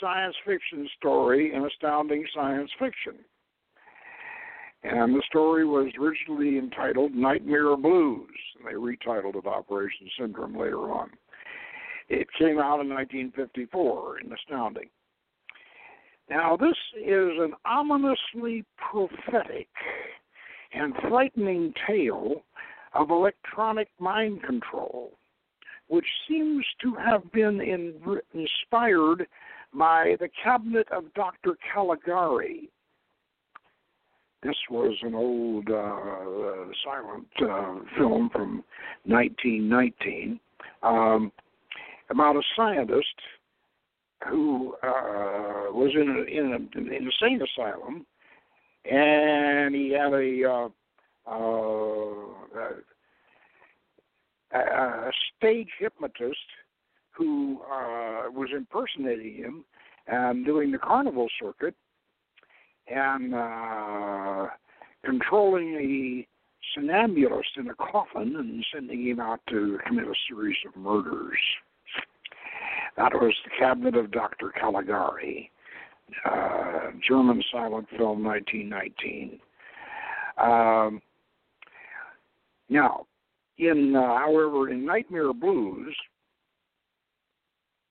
science fiction story in Astounding Science Fiction. And the story was originally entitled Nightmare Blues, and they retitled it Operation Syndrome later on. It came out in 1954 in Astounding. Now, this is an ominously prophetic and frightening tale of electronic mind control, which seems to have been in, inspired by the cabinet of Dr. Caligari. This was an old uh, silent uh, film from 1919 um, about a scientist who uh, was in, a, in a, an insane asylum, and he had a, uh, uh, a, a stage hypnotist who uh, was impersonating him and doing the carnival circuit and uh, controlling a somnambulist in a coffin and sending him out to commit a series of murders. That was the cabinet of Dr. Caligari, uh, German silent film, 1919. Um, now, in uh, however, in Nightmare Blues,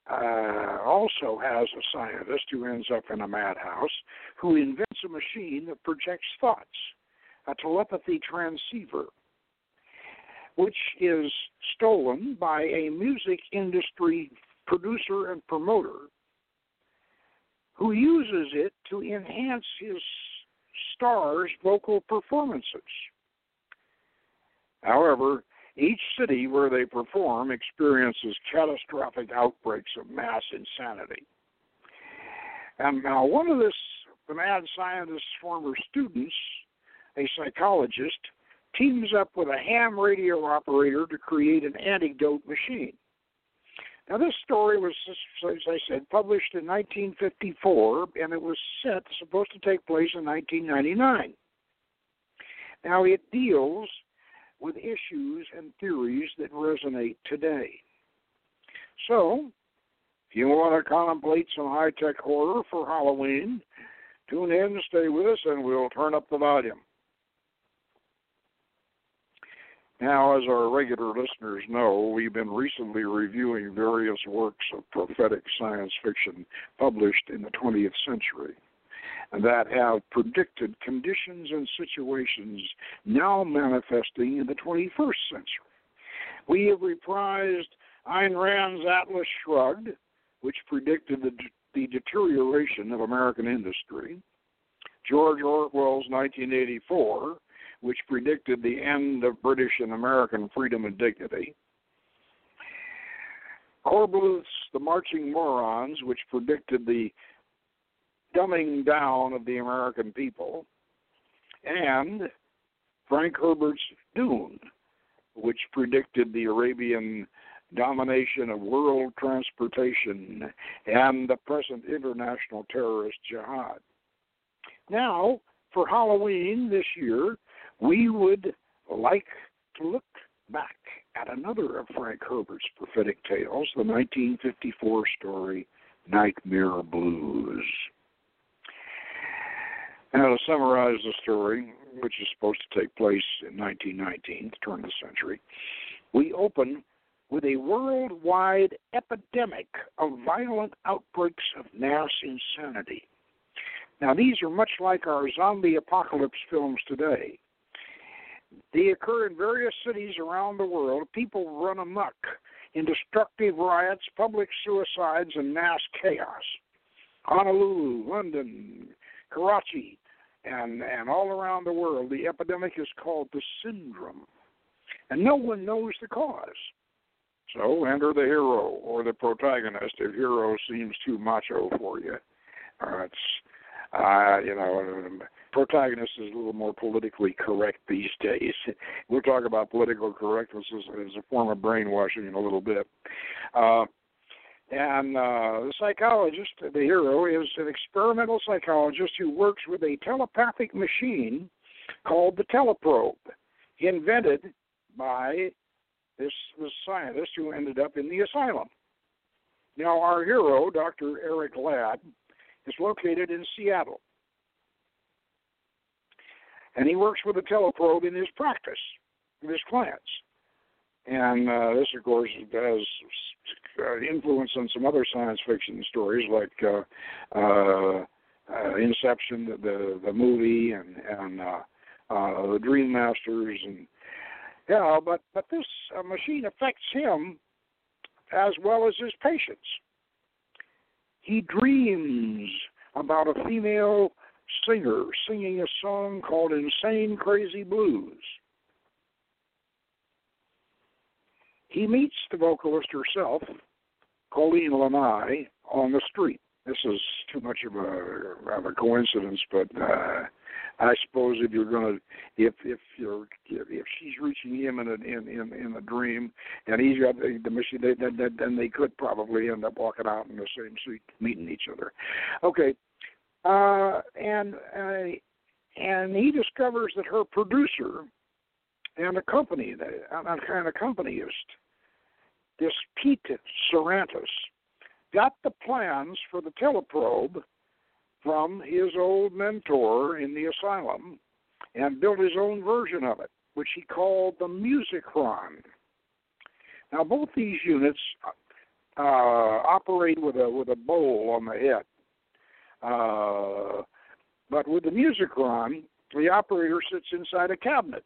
uh, also has a scientist who ends up in a madhouse who invents a machine that projects thoughts, a telepathy transceiver, which is stolen by a music industry producer and promoter who uses it to enhance his stars' vocal performances. However, each city where they perform experiences catastrophic outbreaks of mass insanity. And now, one of this, the mad scientist's former students, a psychologist, teams up with a ham radio operator to create an antidote machine. Now, this story was, as I said, published in 1954, and it was set supposed to take place in 1999. Now, it deals with issues and theories that resonate today. So, if you want to contemplate some high tech horror for Halloween, tune in stay with us, and we'll turn up the volume. Now, as our regular listeners know, we've been recently reviewing various works of prophetic science fiction published in the 20th century that have predicted conditions and situations now manifesting in the 21st century. We have reprised Ayn Rand's Atlas Shrugged, which predicted the, the deterioration of American industry, George Orwell's 1984, which predicted the end of British and American freedom and dignity. Kornbluth's The Marching Morons, which predicted the dumbing down of the American people, and Frank Herbert's Dune, which predicted the Arabian domination of world transportation and the present international terrorist jihad. Now, for Halloween this year, we would like to look back at another of Frank Herbert's prophetic tales, the 1954 story Nightmare Blues. Now, to summarize the story, which is supposed to take place in 1919, the turn of the century, we open with a worldwide epidemic of violent outbreaks of mass insanity. Now, these are much like our zombie apocalypse films today. They occur in various cities around the world. People run amok in destructive riots, public suicides, and mass chaos. Honolulu, London, Karachi, and, and all around the world, the epidemic is called the syndrome. And no one knows the cause. So enter the hero or the protagonist if hero seems too macho for you. Uh, it's uh, you know, protagonist is a little more politically correct these days. We'll talk about political correctness as, as a form of brainwashing in a little bit. Uh, And uh, the psychologist, the hero, is an experimental psychologist who works with a telepathic machine called the teleprobe, invented by this, this scientist who ended up in the asylum. Now, our hero, Dr. Eric Ladd, is located in Seattle. And he works with a teleprobe in his practice with his clients. And uh, this, of course, has uh, influence on some other science fiction stories like uh, uh, uh, Inception, the, the the movie, and and uh, uh, the Dream Masters, and yeah. But but this uh, machine affects him as well as his patients. He dreams about a female singer singing a song called Insane Crazy Blues. He meets the vocalist herself, Colleen Lanai, on the street. This is too much of a of a coincidence, but uh, I suppose if you're to, if if you're if she's reaching him in a in in, in a dream, and he's got the, the they, then then they could probably end up walking out in the same seat, meeting each other. Okay, uh, and uh, and he discovers that her producer and a company that and kind of accompanist, this Pete Sarantis, got the plans for the teleprobe from his old mentor in the asylum and built his own version of it, which he called the Musicron. Now, both these units uh, operate with a with a bowl on the head, uh, but with the Musicron, the operator sits inside a cabinet.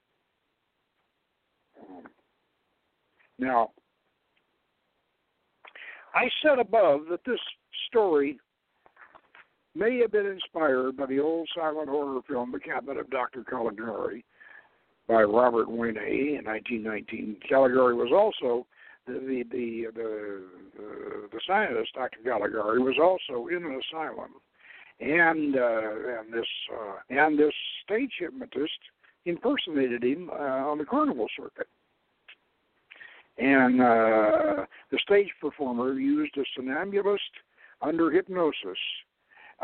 Now, I said above that this story may have been inspired by the old silent horror film The Cabinet of Dr. Caligari by Robert Wayne in 1919. Caligari was also the the the the, the, the scientist Dr. Caligari was also in an asylum, and uh, and this uh, and this stage hypnotist impersonated him uh, on the carnival circuit. And uh, the stage performer used a somnambulist under hypnosis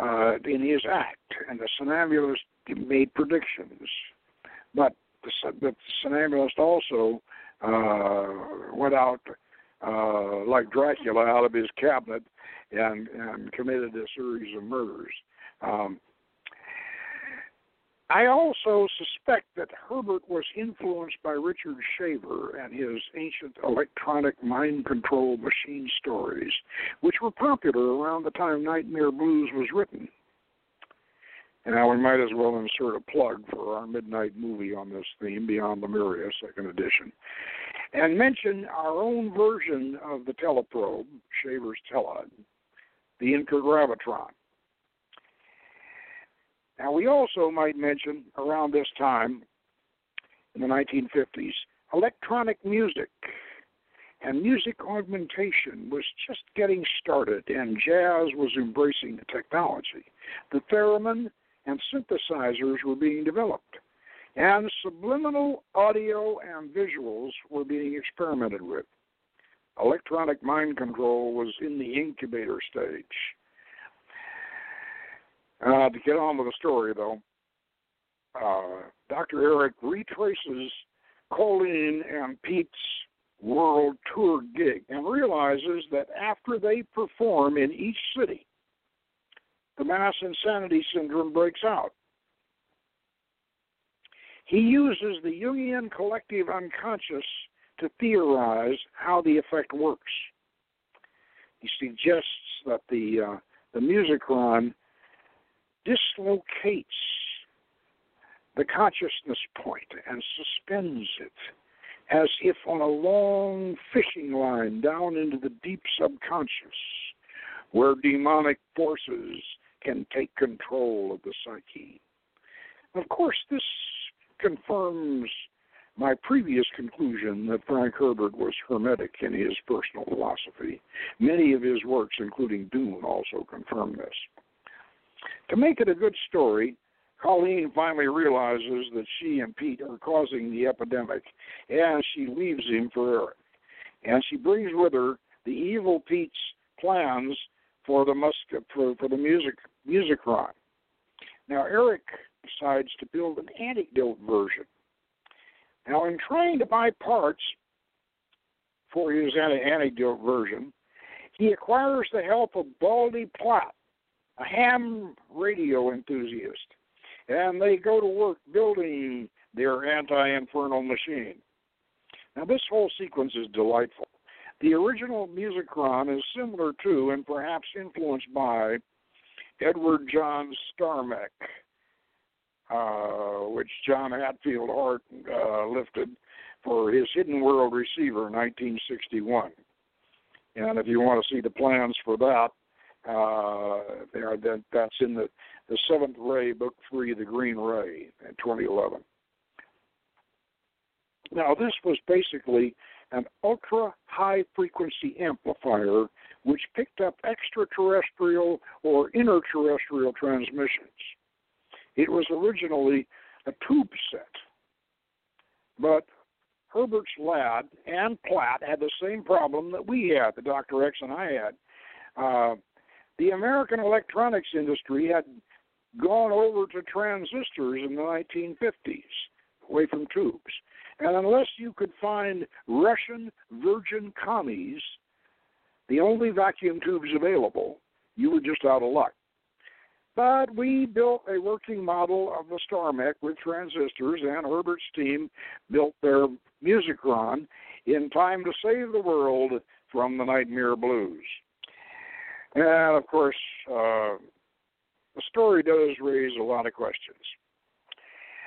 uh, in his act, and the somnambulist made predictions. But the, the somnambulist also uh, went out uh, like Dracula out of his cabinet and and committed a series of murders. Um, I also suspect that Herbert was influenced by Richard Shaver and his ancient electronic mind control machine stories, which were popular around the time Nightmare Blues was written. And now we might as well insert a plug for our midnight movie on this theme, Beyond Lemuria, second edition, and mention our own version of the teleprobe, Shaver's Telaug, the Incagravitron. Now, we also might mention around this time, in the 1950s, electronic music and music augmentation was just getting started, and jazz was embracing the technology. The theremin and synthesizers were being developed, and subliminal audio and visuals were being experimented with. Electronic mind control was in the incubator stage. Uh, to get on with the story, though, uh, Dr. Eric retraces Colleen and Pete's world tour gig and realizes that after they perform in each city, the mass insanity syndrome breaks out. He uses the Jungian collective unconscious to theorize how the effect works. He suggests that the uh, the musicron dislocates the consciousness point and suspends it as if on a long fishing line down into the deep subconscious where demonic forces can take control of the psyche. Of course, this confirms my previous conclusion that Frank Herbert was hermetic in his personal philosophy. Many of his works, including Dune, also confirm this. To make it a good story, Colleen finally realizes that she and Pete are causing the epidemic, and she leaves him for Eric. And she brings with her the evil Pete's plans for the mus- for, for the music Musicron. Now Eric decides to build an anecdote version. Now, in trying to buy parts for his anecdote version, he acquires the help of Baldy Platt, a ham radio enthusiast, and they go to work building their anti infernal machine. Now, this whole sequence is delightful. The original Musicron is similar to and perhaps influenced by Edward John Starmek, uh, which John Hatfield Hart uh, lifted for his Hidden World receiver in 1961. And if you want to see the plans for that, uh, there that that's in the the Seventh Ray, Book Three, The Green Ray, in 2011. Now, this was basically an ultra high frequency amplifier which picked up extraterrestrial or interterrestrial transmissions. It was originally a tube set, but Herbert's Ladd and Platt had the same problem that we had, the Dr. X and I had. Uh, the American electronics industry had gone over to transistors in the 1950s, away from tubes. And unless you could find Russian virgin commies, the only vacuum tubes available, you were just out of luck. But we built a working model of the StarMech with transistors, and Herbert's team built their Musicron in time to save the world from the nightmare blues. And of course, uh, the story does raise a lot of questions.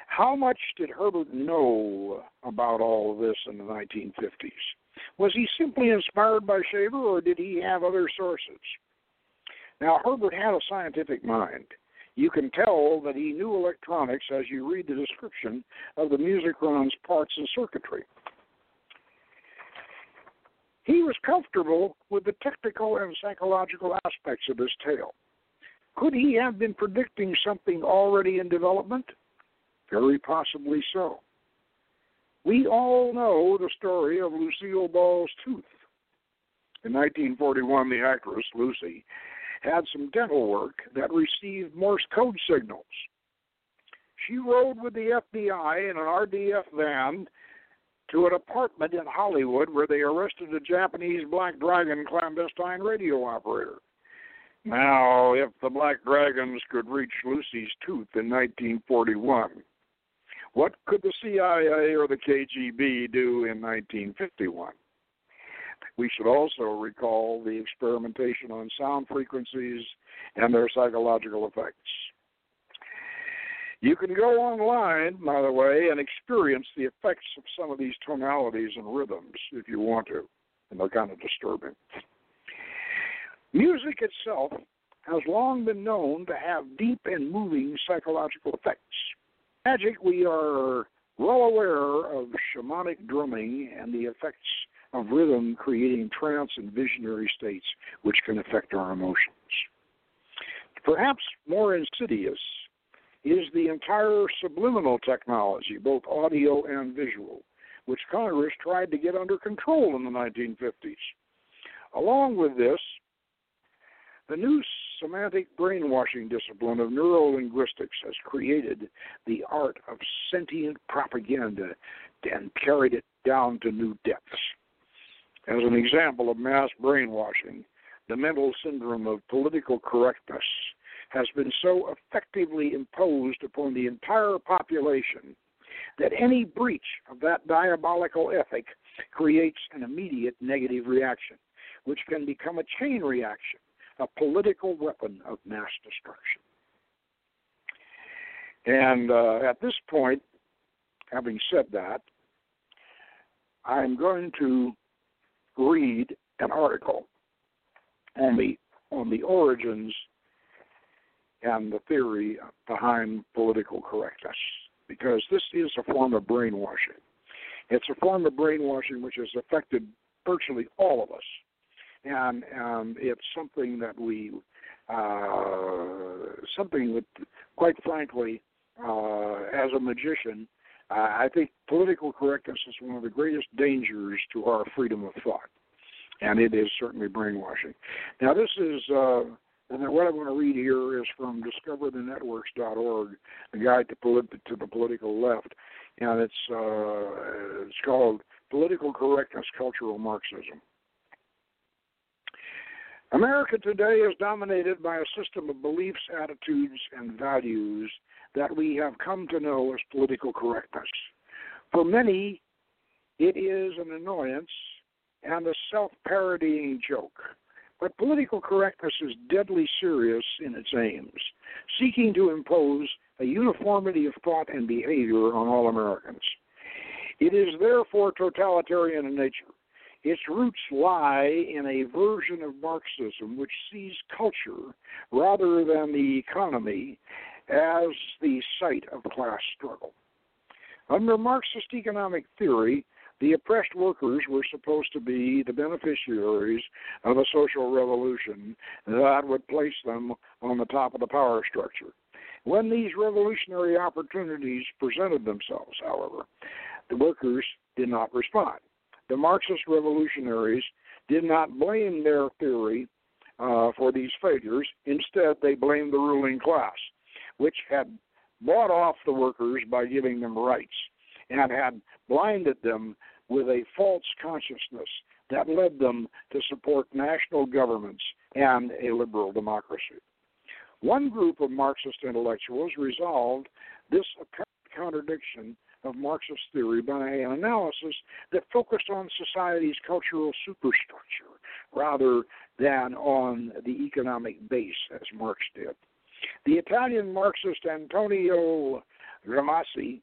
How much did Herbert know about all of this in the 1950s? Was he simply inspired by Shaver, or did he have other sources? Now, Herbert had a scientific mind. You can tell that he knew electronics as you read the description of the Musicron's parts and circuitry. He was comfortable with the technical and psychological aspects of his tale. Could he have been predicting something already in development? Very possibly so. We all know the story of Lucille Ball's tooth. In 1941, the actress, Lucy, had some dental work that received Morse code signals. She rode with the FBI in an RDF van to an apartment in Hollywood where they arrested a Japanese Black Dragon clandestine radio operator. Now, if the Black Dragons could reach Lucy's tooth in 1941, what could the CIA or the KGB do in 1951? We should also recall the experimentation on sound frequencies and their psychological effects. You can go online, by the way, and experience the effects of some of these tonalities and rhythms if you want to, and they're kind of disturbing. Music itself has long been known to have deep and moving psychological effects. Magic, we are well aware of shamanic drumming and the effects of rhythm creating trance and visionary states which can affect our emotions. Perhaps more insidious is the entire subliminal technology, both audio and visual, which Congress tried to get under control in the 1950s. Along with this, the new semantic brainwashing discipline of neurolinguistics has created the art of sentient propaganda and carried it down to new depths. As an example of mass brainwashing, the mental syndrome of political correctness has been so effectively imposed upon the entire population that any breach of that diabolical ethic creates an immediate negative reaction, which can become a chain reaction, a political weapon of mass destruction. And uh, at this point, having said that, I'm going to read an article on the on the origins and the theory behind political correctness because this is a form of brainwashing. It's a form of brainwashing which has affected virtually all of us, and um, it's something that we, uh, something that, quite frankly, uh, as a magician, uh, I think political correctness is one of the greatest dangers to our freedom of thought. and it is certainly brainwashing. Now, this is. And what I want to read here is from discoverthenetworks.org, a guide to, polit- to the political left, and it's uh, it's called Political Correctness, Cultural Marxism. America today is dominated by a system of beliefs, attitudes, and values that we have come to know as political correctness. For many, it is an annoyance and a self parodying joke. But political correctness is deadly serious in its aims, seeking to impose a uniformity of thought and behavior on all Americans. It is therefore totalitarian in nature. Its roots lie in a version of Marxism which sees culture rather than the economy as the site of class struggle. Under Marxist economic theory, the oppressed workers were supposed to be the beneficiaries of a social revolution that would place them on the top of the power structure. When these revolutionary opportunities presented themselves, however, the workers did not respond the Marxist revolutionaries did not blame their theory uh, for these failures. Instead, they blamed the ruling class, which had bought off the workers by giving them rights and had blinded them with a false consciousness that led them to support national governments and a liberal democracy. One group of Marxist intellectuals resolved this apparent contradiction of Marxist theory by an analysis that focused on society's cultural superstructure rather than on the economic base, as Marx did. The Italian Marxist Antonio Gramsci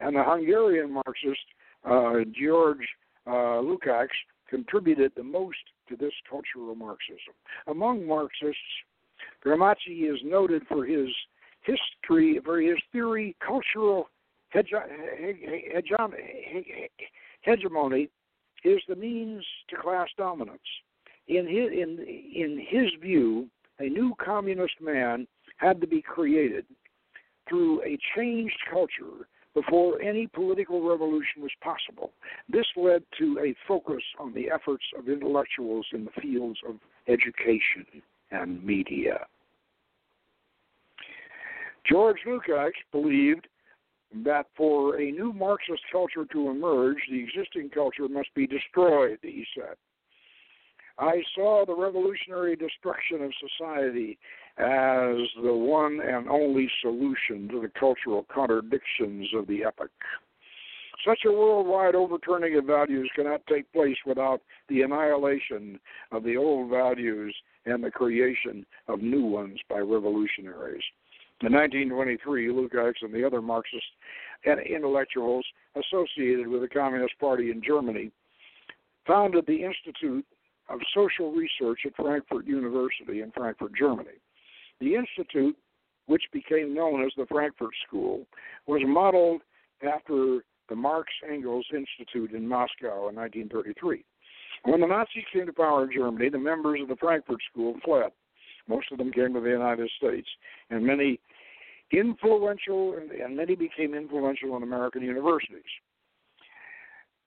and the Hungarian Marxist uh, George uh, Lukács contributed the most to this cultural Marxism. Among Marxists, Gramsci is noted for his history, for his theory, cultural hegemony is the means to class dominance. In his, in, in his view, a new communist man had to be created through a changed culture before any political revolution was possible. This led to a focus on the efforts of intellectuals in the fields of education and media. George Lukács believed that for a new Marxist culture to emerge, the existing culture must be destroyed, he said. I saw the revolutionary destruction of society as the one and only solution to the cultural contradictions of the epoch. Such a worldwide overturning of values cannot take place without the annihilation of the old values and the creation of new ones by revolutionaries. In 1923, Lukács and the other Marxist intellectuals associated with the Communist Party in Germany founded the Institute of Social Research at Frankfurt University in Frankfurt, Germany. The institute, which became known as the Frankfurt School, was modeled after the Marx Engels Institute in Moscow in 1933. When the Nazis came to power in Germany, the members of the Frankfurt School fled. Most of them came to the United States, and many influential, and many became influential in American universities.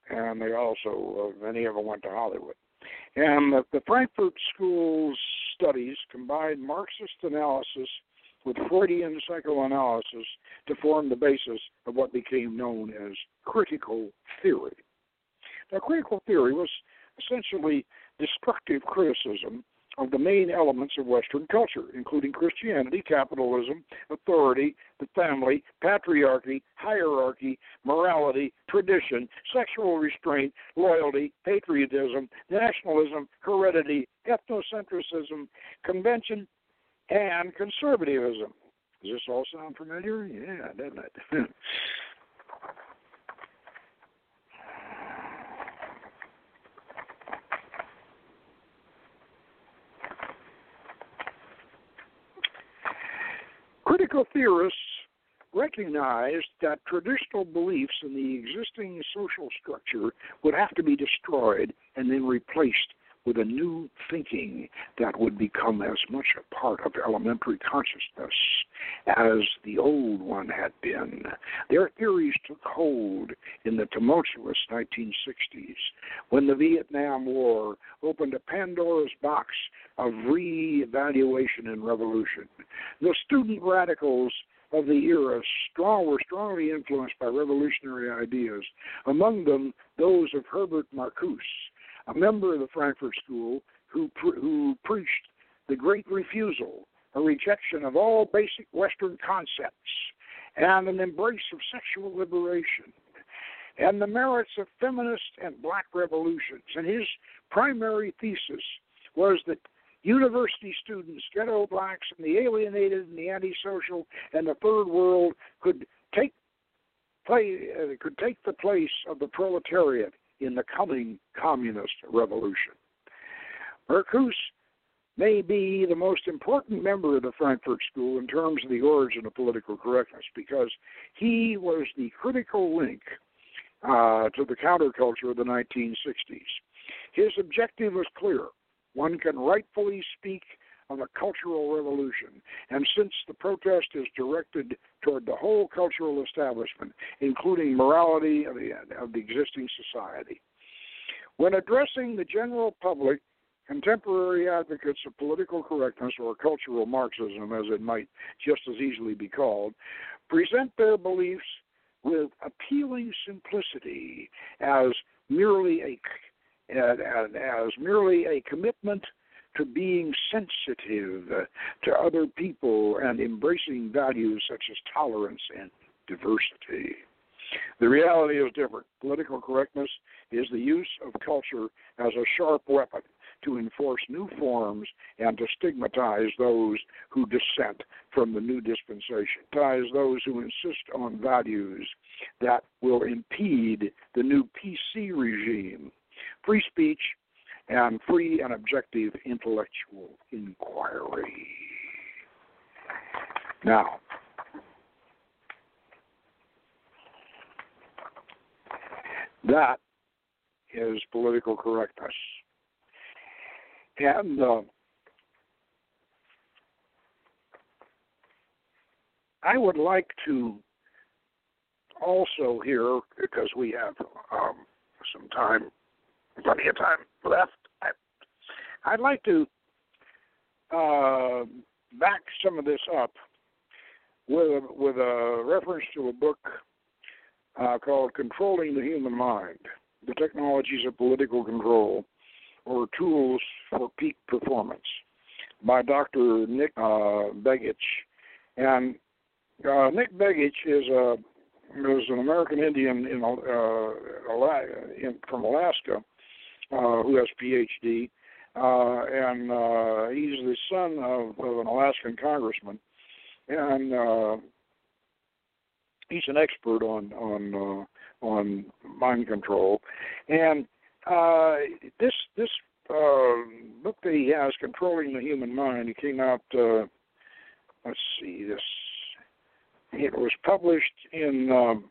And they also, uh, many of them went to Hollywood. And the, the Frankfurt School's studies combined Marxist analysis with Freudian psychoanalysis to form the basis of what became known as critical theory. Now, critical theory was essentially destructive criticism of the main elements of Western culture, including Christianity, capitalism, authority, the family, patriarchy, hierarchy, morality, tradition, sexual restraint, loyalty, patriotism, nationalism, heredity, ethnocentrism, convention, and conservatism. Does this all sound familiar? Yeah, doesn't it? Critical theorists recognized that traditional beliefs in the existing social structure would have to be destroyed and then replaced with a new thinking that would become as much a part of elementary consciousness as the old one had been. Their theories took hold in the tumultuous 1960s when the Vietnam War opened a Pandora's box of re-evaluation and revolution. The student radicals of the era strong, were strongly influenced by revolutionary ideas, among them those of Herbert Marcuse, a member of the Frankfurt School who, who preached the Great Refusal, a rejection of all basic Western concepts, and an embrace of sexual liberation, and the merits of feminist and black revolutions. And his primary thesis was that university students, ghetto blacks, and the alienated and the antisocial and the third world could take play uh, could take the place of the proletariat in the coming communist revolution. Marcuse may be the most important member of the Frankfurt School in terms of the origin of political correctness because he was the critical link uh, to the counterculture of the 1960s. His objective was clear. One can rightfully speak of a cultural revolution, and since the protest is directed toward the whole cultural establishment, including morality of the, of the existing society. When addressing the general public, contemporary advocates of political correctness or cultural Marxism, as it might just as easily be called, present their beliefs with appealing simplicity as merely a as merely a commitment to being sensitive to other people and embracing values such as tolerance and diversity. The reality is different. Political correctness is the use of culture as a sharp weapon to enforce new forms and to stigmatize those who dissent from the new dispensation, ties those who insist on values that will impede the new PC regime, free speech, and free and objective intellectual inquiry. Now, that is political correctness. And uh, I would like to also here, because we have um, some time, plenty of time left, I, would like to uh, back some of this up with with a reference to a book uh, called "Controlling the Human Mind: The Technologies of Political Control." or tools for peak performance by Dr. Nick uh, Begich. And uh, Nick Begich is a is an American Indian in, uh, in from Alaska uh, who has PhD, uh, and uh, he's the son of, of an Alaskan congressman, and uh, he's an expert on on uh, on mind control, and uh, this this uh, book that he has, Controlling the Human Mind, it came out. Uh, let's see, this it was published in um,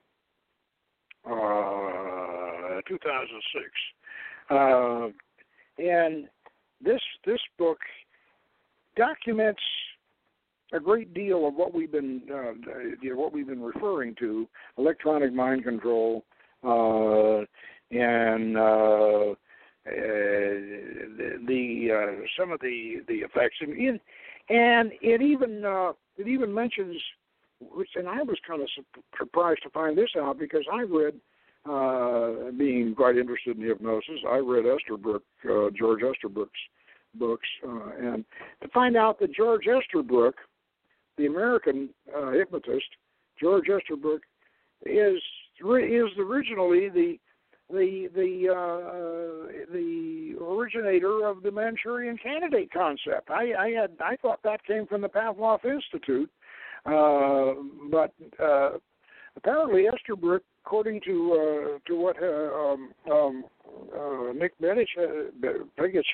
uh, 2006, uh, and this this book documents a great deal of what we've been uh, you know, what we've been referring to electronic mind control uh, and uh, uh, the uh, some of the the effects, and and it even uh, it even mentions, which and I was kind of surprised to find this out because I read, uh, being quite interested in hypnosis, I read Esterbrook, uh, George Esterbrook's books, uh, and to find out that George Esterbrook, the American uh, hypnotist, George Esterbrook, is is originally the the the uh, the originator of the Manchurian Candidate concept. I, I had I thought that came from the Pavlov Institute, uh, but uh, apparently Esterbrook, according to uh, to what uh, um, um, uh, Nick uh,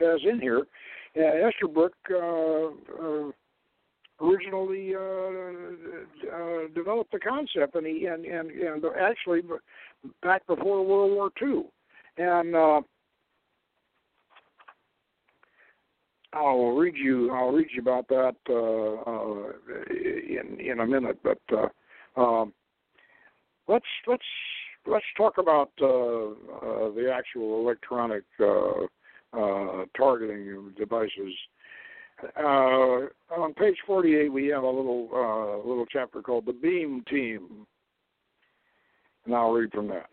has in here, Esterbrook originally developed the concept, and he and and, and actually back before World War II, and I'll read you. I'll read you about that uh, uh, in in a minute. But uh, um, let's let's let's talk about uh, uh, the actual electronic uh, uh, targeting devices. Uh, on page 48, we have a little uh, little chapter called the Beam Team, and I'll read from that.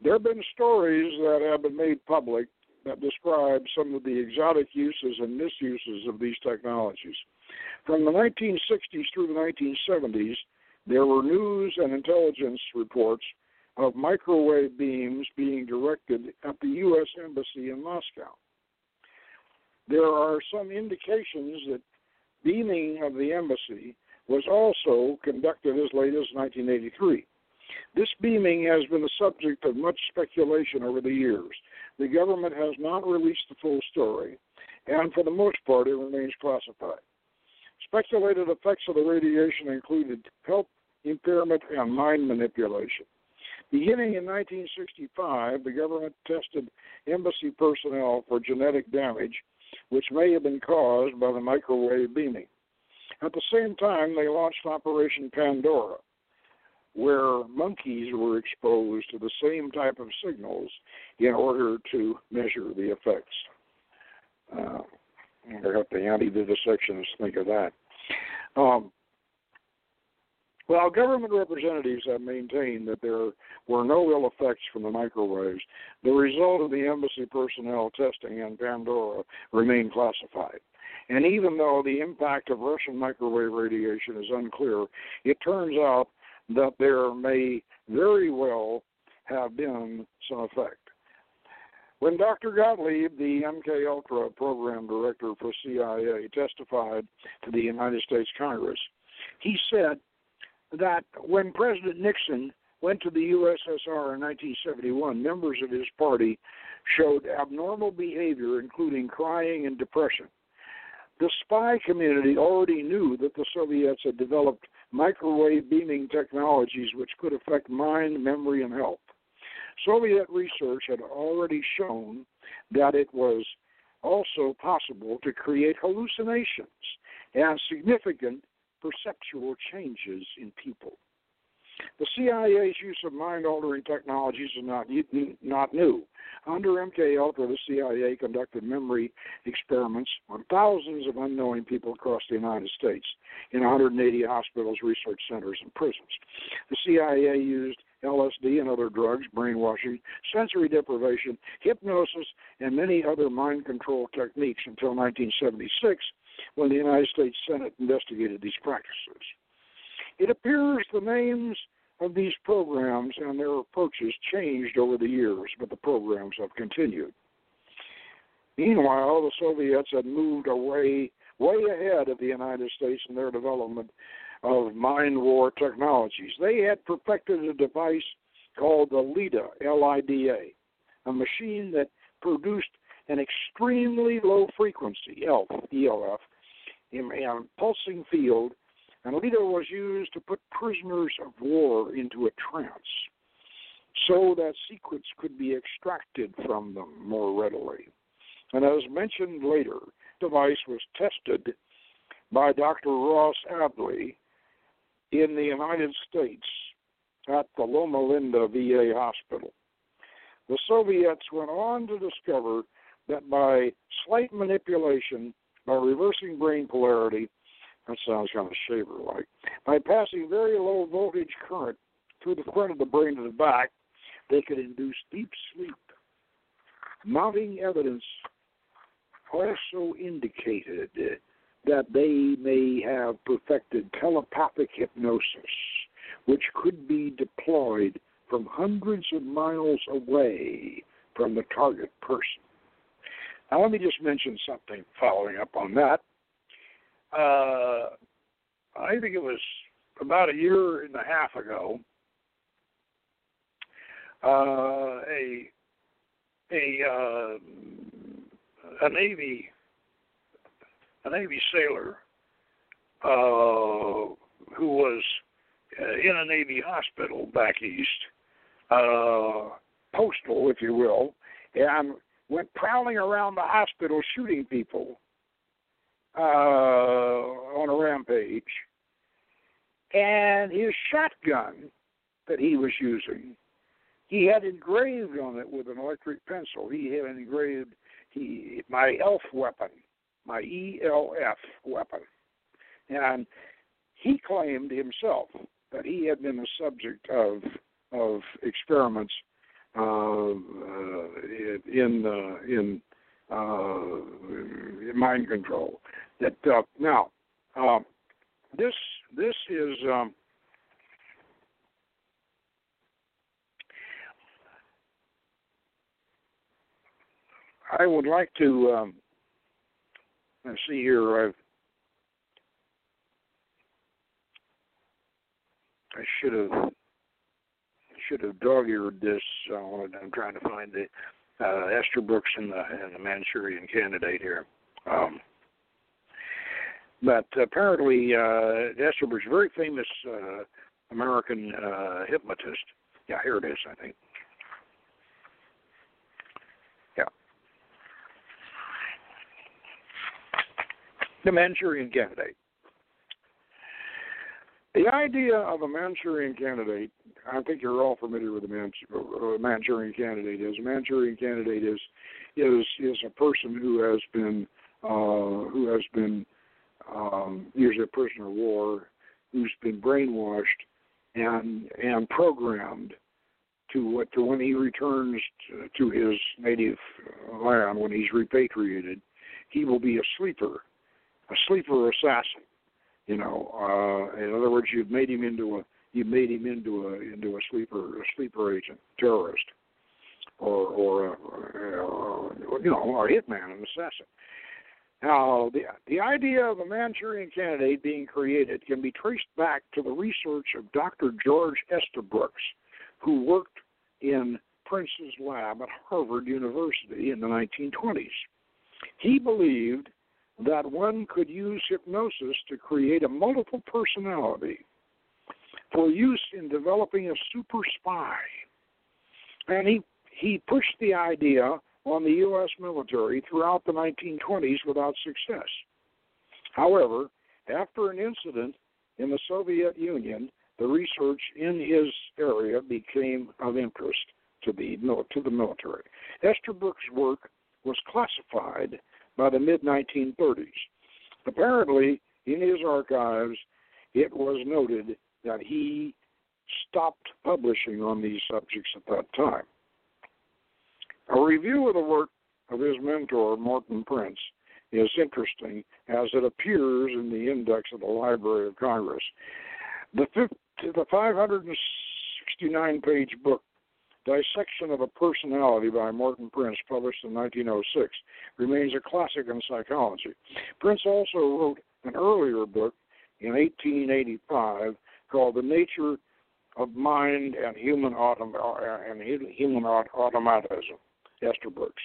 There have been stories that have been made public that describe some of the exotic uses and misuses of these technologies. From the 1960s through the 1970s, there were news and intelligence reports of microwave beams being directed at the U.S. Embassy in Moscow. There are some indications that beaming of the embassy was also conducted as late as 1983. This beaming has been the subject of much speculation over the years. The government has not released the full story, and for the most part, it remains classified. Speculated effects of the radiation included health impairment and mind manipulation. Beginning in 1965, the government tested embassy personnel for genetic damage, which may have been caused by the microwave beaming. At the same time, they launched Operation Pandora, where monkeys were exposed to the same type of signals in order to measure the effects. Uh, I hope the anti-vivisectionists think of that. Um, well, government representatives have maintained that there were no ill effects from the microwaves. The result of the embassy personnel testing in Pandora remain classified. And even though the impact of Russian microwave radiation is unclear, it turns out that there may very well have been some effect. When Dr. Gottlieb, the MK Ultra program director for CIA, testified to the United States Congress, he said that when President Nixon went to the USSR in 1971, members of his party showed abnormal behavior, including crying and depression. The spy community already knew that the Soviets had developed microwave beaming technologies which could affect mind, memory, and health. Soviet research had already shown that it was also possible to create hallucinations and significant perceptual changes in people. The CIA's use of mind-altering technologies is not not new. Under MK Ultra, the CIA conducted memory experiments on thousands of unknowing people across the United States in 180 hospitals, research centers, and prisons. The CIA used LSD and other drugs, brainwashing, sensory deprivation, hypnosis, and many other mind control techniques until 1976 when the United States Senate investigated these practices. It appears the names of these programs and their approaches changed over the years, but the programs have continued. Meanwhile, the Soviets had moved away way ahead of the United States in their development of mind war technologies. They had perfected a device called the LIDA, L-I-D-A, a machine that produced an extremely low frequency, ELF, ELF, in a pulsing field and LIDA was used to put prisoners of war into a trance so that secrets could be extracted from them more readily. And as mentioned later, the device was tested by Dr. Ross Adey in the United States at the Loma Linda VA hospital. The Soviets went on to discover that by slight manipulation, by reversing brain polarity, that sounds kind of shaver like. By passing very low voltage current through the front of the brain to the back, they could induce deep sleep. Mounting evidence also indicated that they may have perfected telepathic hypnosis, which could be deployed from hundreds of miles away from the target person. Now, let me just mention something following up on that. Uh, I think it was about a year and a half ago, uh, a a uh, a navy a navy sailor uh, who was uh, in a navy hospital back east, uh, postal, if you will, and went prowling around the hospital shooting people uh, on a rampage, and his shotgun that he was using, he had engraved on it with an electric pencil. He had engraved he my ELF weapon, my ELF weapon, and he claimed himself that he had been a subject of of experiments in uh, in uh, mind control. That uh, now uh, this this is. Um, I would like to um, let's see here. I've I should have should have dog-eared this. Uh, I'm trying to find the uh, Estabrooks and the and the Manchurian Candidate here. Um, but apparently, uh, Estabrooks, very famous uh, American uh, hypnotist. Yeah, here it is. I think. Yeah. The Manchurian Candidate. The idea of a Manchurian candidate, I think you're all familiar with the uh, Manchurian candidate is. A Manchurian candidate is is is a person who has been uh, who has been um, usually a prisoner of war who's been brainwashed and and programmed to what to when he returns to, to his native land when he's repatriated, he will be a sleeper, a sleeper assassin you know, uh, in other words, you've made him into a you made him into a into a sleeper a sleeper agent, terrorist, or or uh, you know, a hitman, an assassin. Now, the the idea of a Manchurian candidate being created can be traced back to the research of Dr. George Estabrooks, who worked in Prince's lab at Harvard University in the 1920s. He believed that one could use hypnosis to create a multiple personality for use in developing a super spy. And he, he pushed the idea on the U.S. military throughout the 1920s without success. However, after an incident in the Soviet Union, the research in his area became of interest to the to the military. Estabrooks' work was classified by the mid 1930s. Apparently, in his archives, it was noted that he stopped publishing on these subjects at that time. A review of the work of his mentor, Morton Prince, is interesting as it appears in the index of the Library of Congress. The, the 569 page book Dissection of a Personality by Morton Prince, published in 1906, remains a classic in psychology. Prince also wrote an earlier book in 1885 called The Nature of Mind and Human, Autom- and Human Automatism, Estabrooks.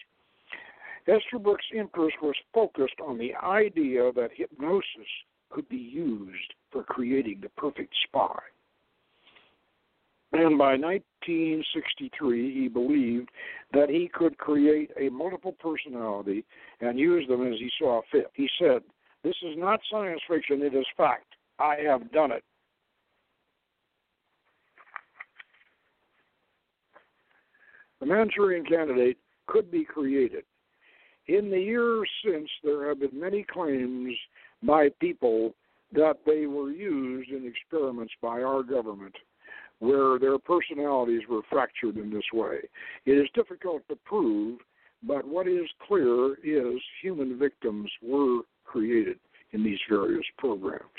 Esther Brooks' interest was focused on the idea that hypnosis could be used for creating the perfect spy. And by 1963, he believed that he could create a multiple personality and use them as he saw fit. He said, This is not science fiction, it is fact. I have done it. The Manchurian candidate could be created. In the years since, there have been many claims by people that they were used in experiments by our government where their personalities were fractured in this way. It is difficult to prove, but what is clear is human victims were created in these various programs.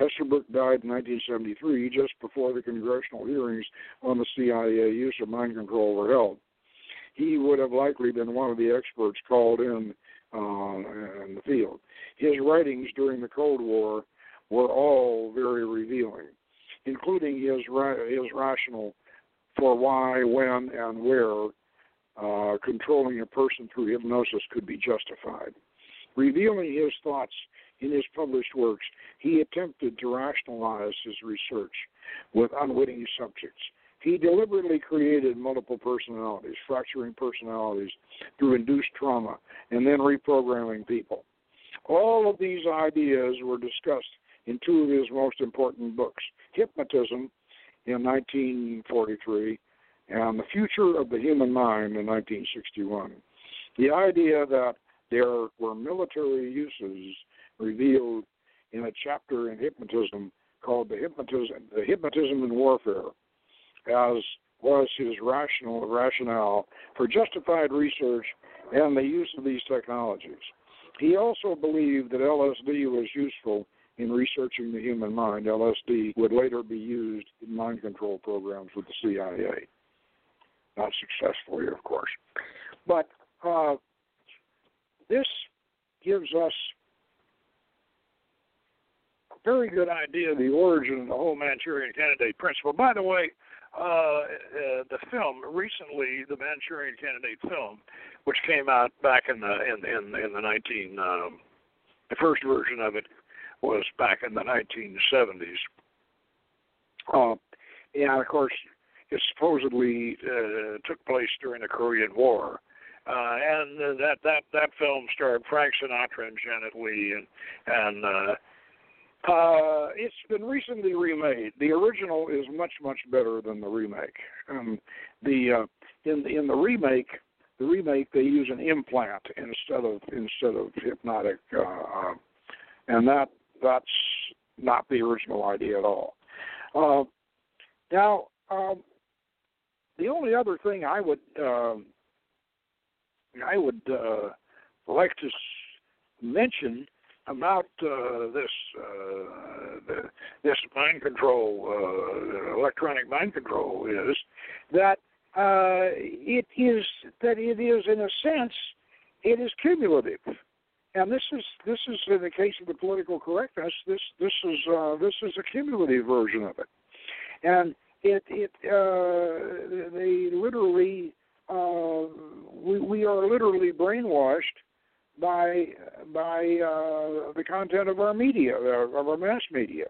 Estabrooks died in 1973, just before the congressional hearings on the CIA use of mind control were held. He would have likely been one of the experts called in uh, in the field. His writings during the Cold War were all very revealing including his his rationale for why, when, and where uh, controlling a person through hypnosis could be justified. Revealing his thoughts in his published works, he attempted to rationalize his research with unwitting subjects. He deliberately created multiple personalities, fracturing personalities through induced trauma, and then reprogramming people. All of these ideas were discussed in two of his most important books Hypnotism in 1943 and The Future of the Human Mind in 1961. The idea that there were military uses revealed in a chapter in hypnotism called the hypnotism the hypnotism in warfare as was his rational rationale for justified research and the use of these technologies. He also believed that LSD was useful in researching the human mind. LSD would later be used in mind control programs with the CIA. Not successfully, of course. But uh, this gives us a very good idea of the origin of the whole Manchurian Candidate principle. By the way, uh, uh, the film recently, the Manchurian Candidate film, which came out back in the in in, in the nineteen um, the first version of it was back in the 1970s. Uh, and of course, it supposedly uh, took place during the Korean War. Uh, and uh, that that that film starred Frank Sinatra and Janet Leigh, and and uh, uh, it's been recently remade. The original is much much better than the remake. Um, the uh, in in the remake, the remake they use an implant instead of instead of hypnotic, uh, uh, and that that's not the original idea at all. Uh, now, um, the only other thing I would uh, I would uh, like to mention about uh, this uh, this mind control, uh, electronic mind control, is that uh, it is that it is in a sense it is cumulative, and this is this is in the case of the political correctness. This this is uh, this is a cumulative version of it, and it it uh, they literally uh, we we are literally brainwashed by by uh, the content of our media, of our mass media,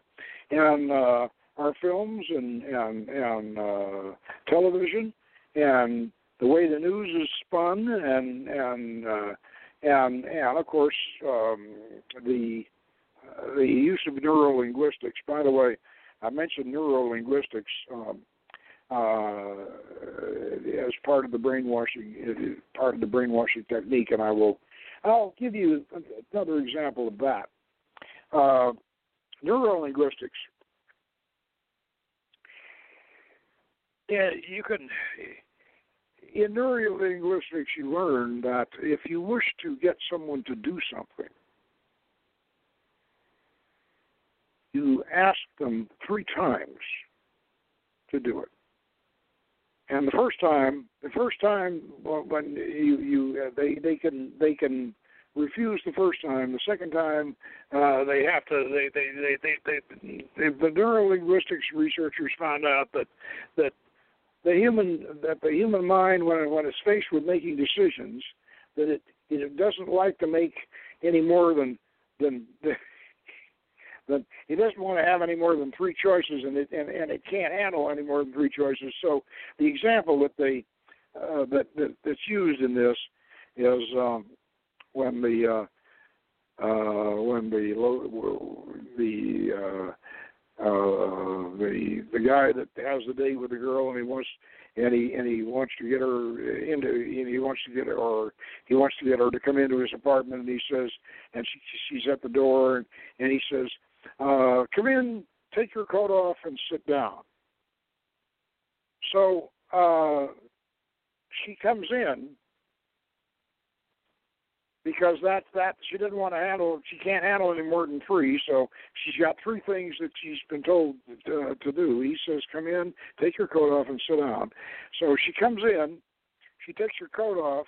and uh, our films and and and uh, television, and the way the news is spun, and and uh, and and of course um, the the use of neurolinguistics. By the way, I mentioned neurolinguistics. Um, uh, as part of the brainwashing, part of the brainwashing technique, and I will I'll give you another example of that. Uh, neurolinguistics. Yeah, you can. In neurolinguistics, you learn that if you wish to get someone to do something, you ask them three times to do it. And the first time, the first time when you you uh, they they can they can refuse the first time. The second time, uh, they have to. They they they they, they, they the neurolinguistics researchers found out that that the human that the human mind when when it's faced with making decisions that it it doesn't like to make any more than than that he doesn't want to have any more than three choices, and it and, and it can't handle any more than three choices. So the example that they uh, that, that that's used in this is um, when the uh, uh, when the the uh, uh, the the guy that has the date with the girl and he wants and he and he wants to get her into and he wants to get her or he wants to get her to come into his apartment and he says and she she's at the door and, and he says uh, come in, take your coat off, and sit down. So uh, she comes in because that's that she didn't want to handle she can't handle any more than three so she's got three things that she's been told uh, to do he says come in take your coat off and sit down so she comes in she takes her coat off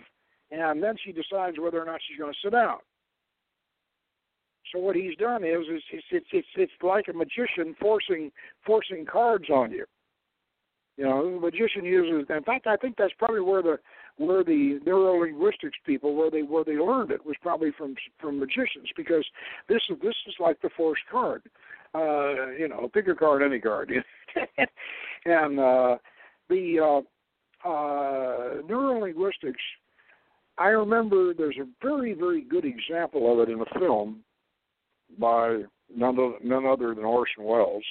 and then she decides whether or not she's going to sit down so what he's done is, is it's, it's it's it's like a magician forcing forcing cards on you. You know, the magician uses. In fact, I think that's probably where the where the neurolinguistics people where they where they learned it was probably from from magicians because this is this is like the forced card. Uh, you know, pick a card, any card. and uh, the uh, uh, neurolinguistics I remember there's a very, very good example of it in a film by none, other, none other than Orson Welles,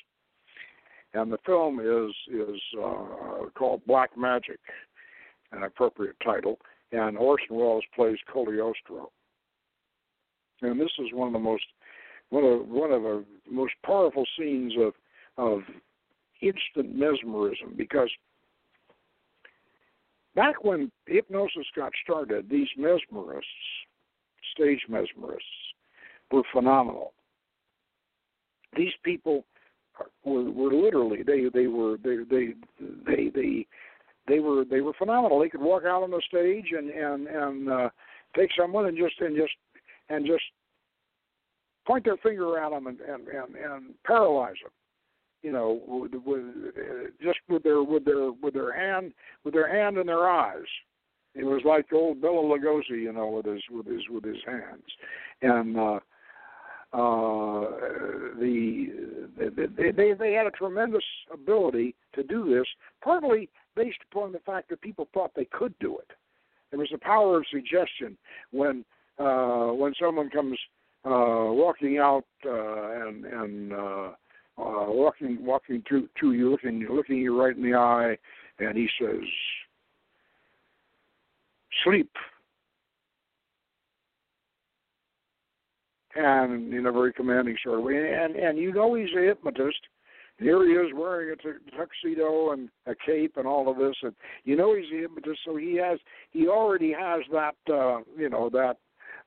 and the film is is uh, called Black Magic, an appropriate title, and Orson Welles plays Cagliostro. And this is one of the most one of one of the most powerful scenes of of instant mesmerism because back when hypnosis got started, these mesmerists, stage mesmerists, were phenomenal. These people were, were literally they they were they they they they they were they were phenomenal. They could walk out on the stage and and and uh, take someone and just and just and just point their finger at them and and and, and paralyze them. You know, with, with just with their with their with their hand with their hand in their eyes. It was like old Bela Lugosi, you know, with his with his with his hands, and uh, uh, the they, they they had a tremendous ability to do this, partly based upon the fact that people thought they could do it. There was the power of suggestion when uh, when someone comes uh, walking out uh, and and uh, uh, walking walking to to you, looking looking you right in the eye, and he says, "Sleep." And in a very commanding sort of way, and and you know he's a hypnotist. Here he is wearing a tuxedo and a cape and all of this, and you know he's a hypnotist, so he has he already has that uh, you know that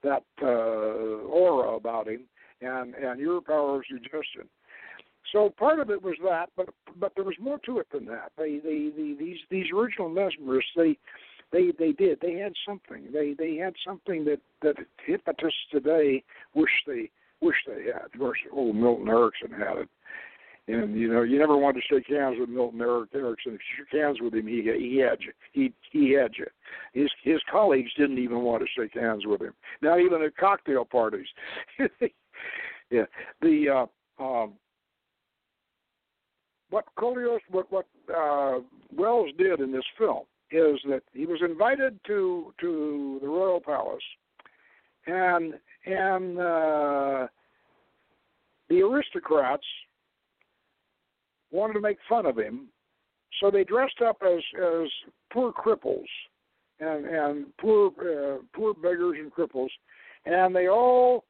that uh, aura about him and and your power of suggestion. So part of it was that, but but there was more to it than that. They they, they these these original mesmerists they they they did they had something they they had something that that hypnotists today wish they wish they had. Of course, old Milton Erickson had it. And you know, you never wanted to shake hands with Milton Erickson. If you shook hands with him, he he had you. He he had you. His his colleagues didn't even want to shake hands with him. Not even at cocktail parties. yeah. The uh, um, what Coleos, what what uh, Welles did in this film is that he was invited to to the royal palace, and and uh, the aristocrats wanted to make fun of him, so they dressed up as as poor cripples and and poor uh, poor beggars and cripples, and they all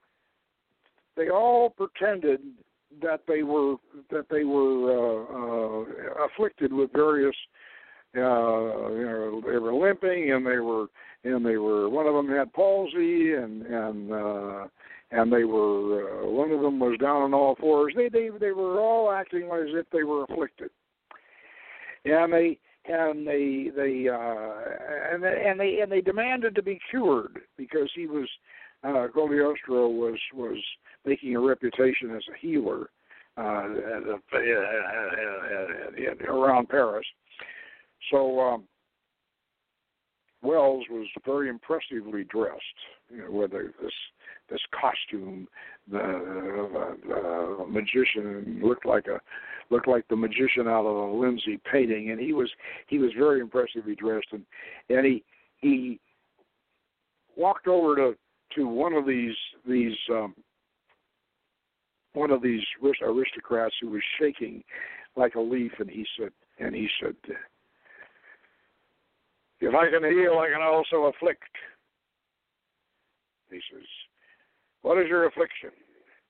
they all pretended that they were that they were uh, uh, afflicted with various uh, you know they were limping and they were and they were one of them had palsy and and uh, and they were uh, one of them was down on all fours. They they they were all acting as if they were afflicted, and they and they they uh, and they, and they and they demanded to be cured because he was uh, Cagliostro was was making a reputation as a healer uh, uh, around Paris. So um, Welles was very impressively dressed, you know, with a, this this costume. The, the, the magician looked like a looked like the magician out of a Lindsay painting, and he was he was very impressively dressed, and and he he walked over to to one of these these um, one of these aristocrats who was shaking like a leaf, and he said and he said, "If I can heal, I can also afflict." He says, what is your affliction?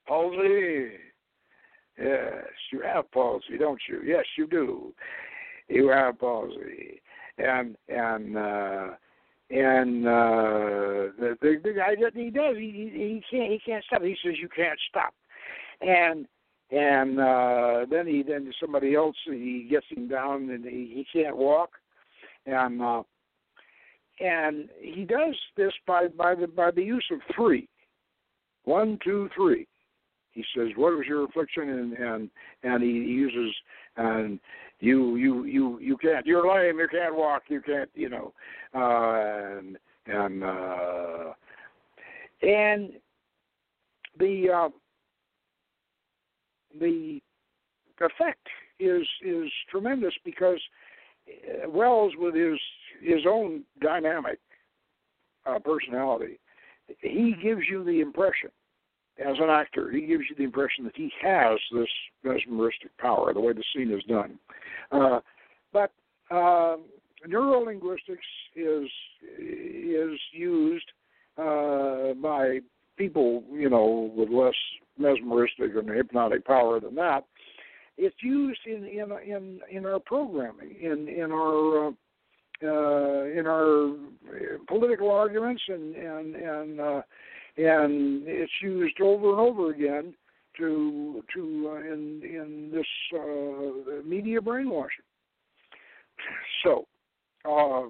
Palsy? Yes, you have palsy, don't you? Yes, you do. You have palsy. And and uh and uh the the, the guy he does he he can't he can't stop. He says you can't stop. And and uh then he then somebody else he gets him down and he, he can't walk and uh and he does this by by the by the use of three one, two, three. He says, "What was your affliction?" And and and he uses and you you you you can't. You're lame. You can't walk. You can't. You know, uh, and and uh, and the uh, the effect is is tremendous because Welles with his his own dynamic uh, personality, he gives you the impression, as an actor, he gives you the impression that he has this mesmeristic power, the way the scene is done. Uh, but uh, neurolinguistics is is used uh, by people, you know, with less mesmeristic and hypnotic power than that. It's used in in in, in our programming, in in our uh, uh, in our arguments, and and and uh, and it's used over and over again to to uh, in in this uh, media brainwashing. So. Uh,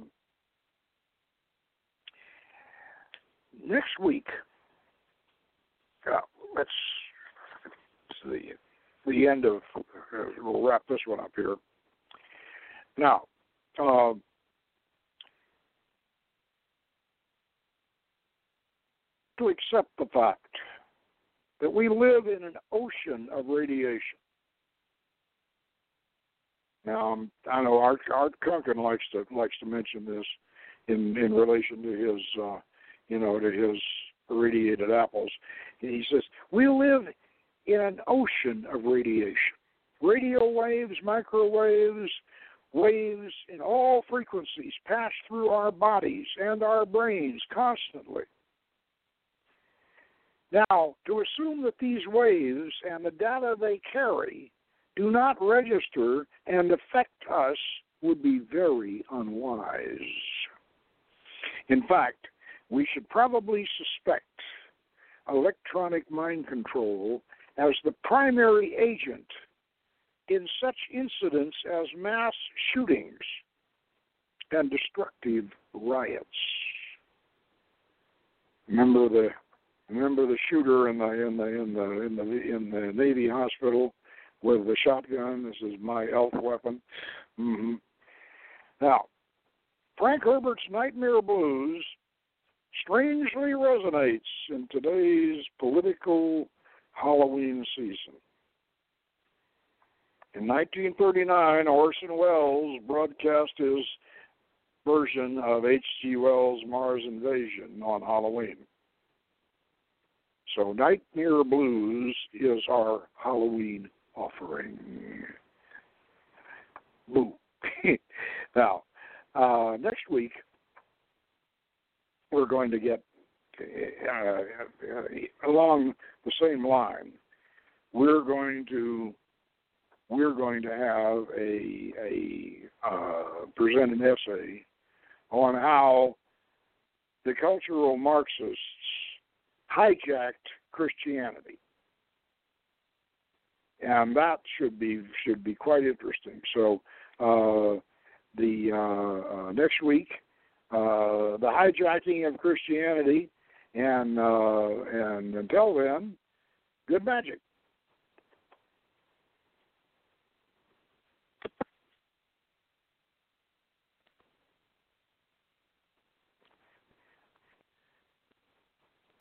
next week, uh, let's the the end of. Uh, we'll wrap this one up here. Now, to accept the fact that we live in an ocean of radiation. Now, um, I know Art, Art Kunkin likes to likes to mention this in in relation to his, uh, you know, to his irradiated apples. He says we live in an ocean of radiation, radio waves, microwaves, waves in all frequencies pass through our bodies and our brains constantly. Now, to assume that these waves and the data they carry do not register and affect us would be very unwise. In fact, we should probably suspect electronic mind control as the primary agent in such incidents as mass shootings and destructive riots. Remember the remember the shooter in the in the in the in the in the Navy hospital with the shotgun. This is my ELF weapon. Mm-hmm. Now, Frank Herbert's Nightmare Blues strangely resonates in today's political Halloween season. In 1939, Orson Welles broadcast his version of H.G. Wells' Mars Invasion on Halloween. So, Nightmare Blues is our Halloween offering. Boo. now, uh, next week, we're going to get uh, uh, along the same line. We're going to we're going to have a a uh, present an essay on how the cultural Marxists hijacked Christianity and that should be should be quite interesting. So uh, the uh, uh, next week, uh, the hijacking of Christianity, and uh, and until then, good magic.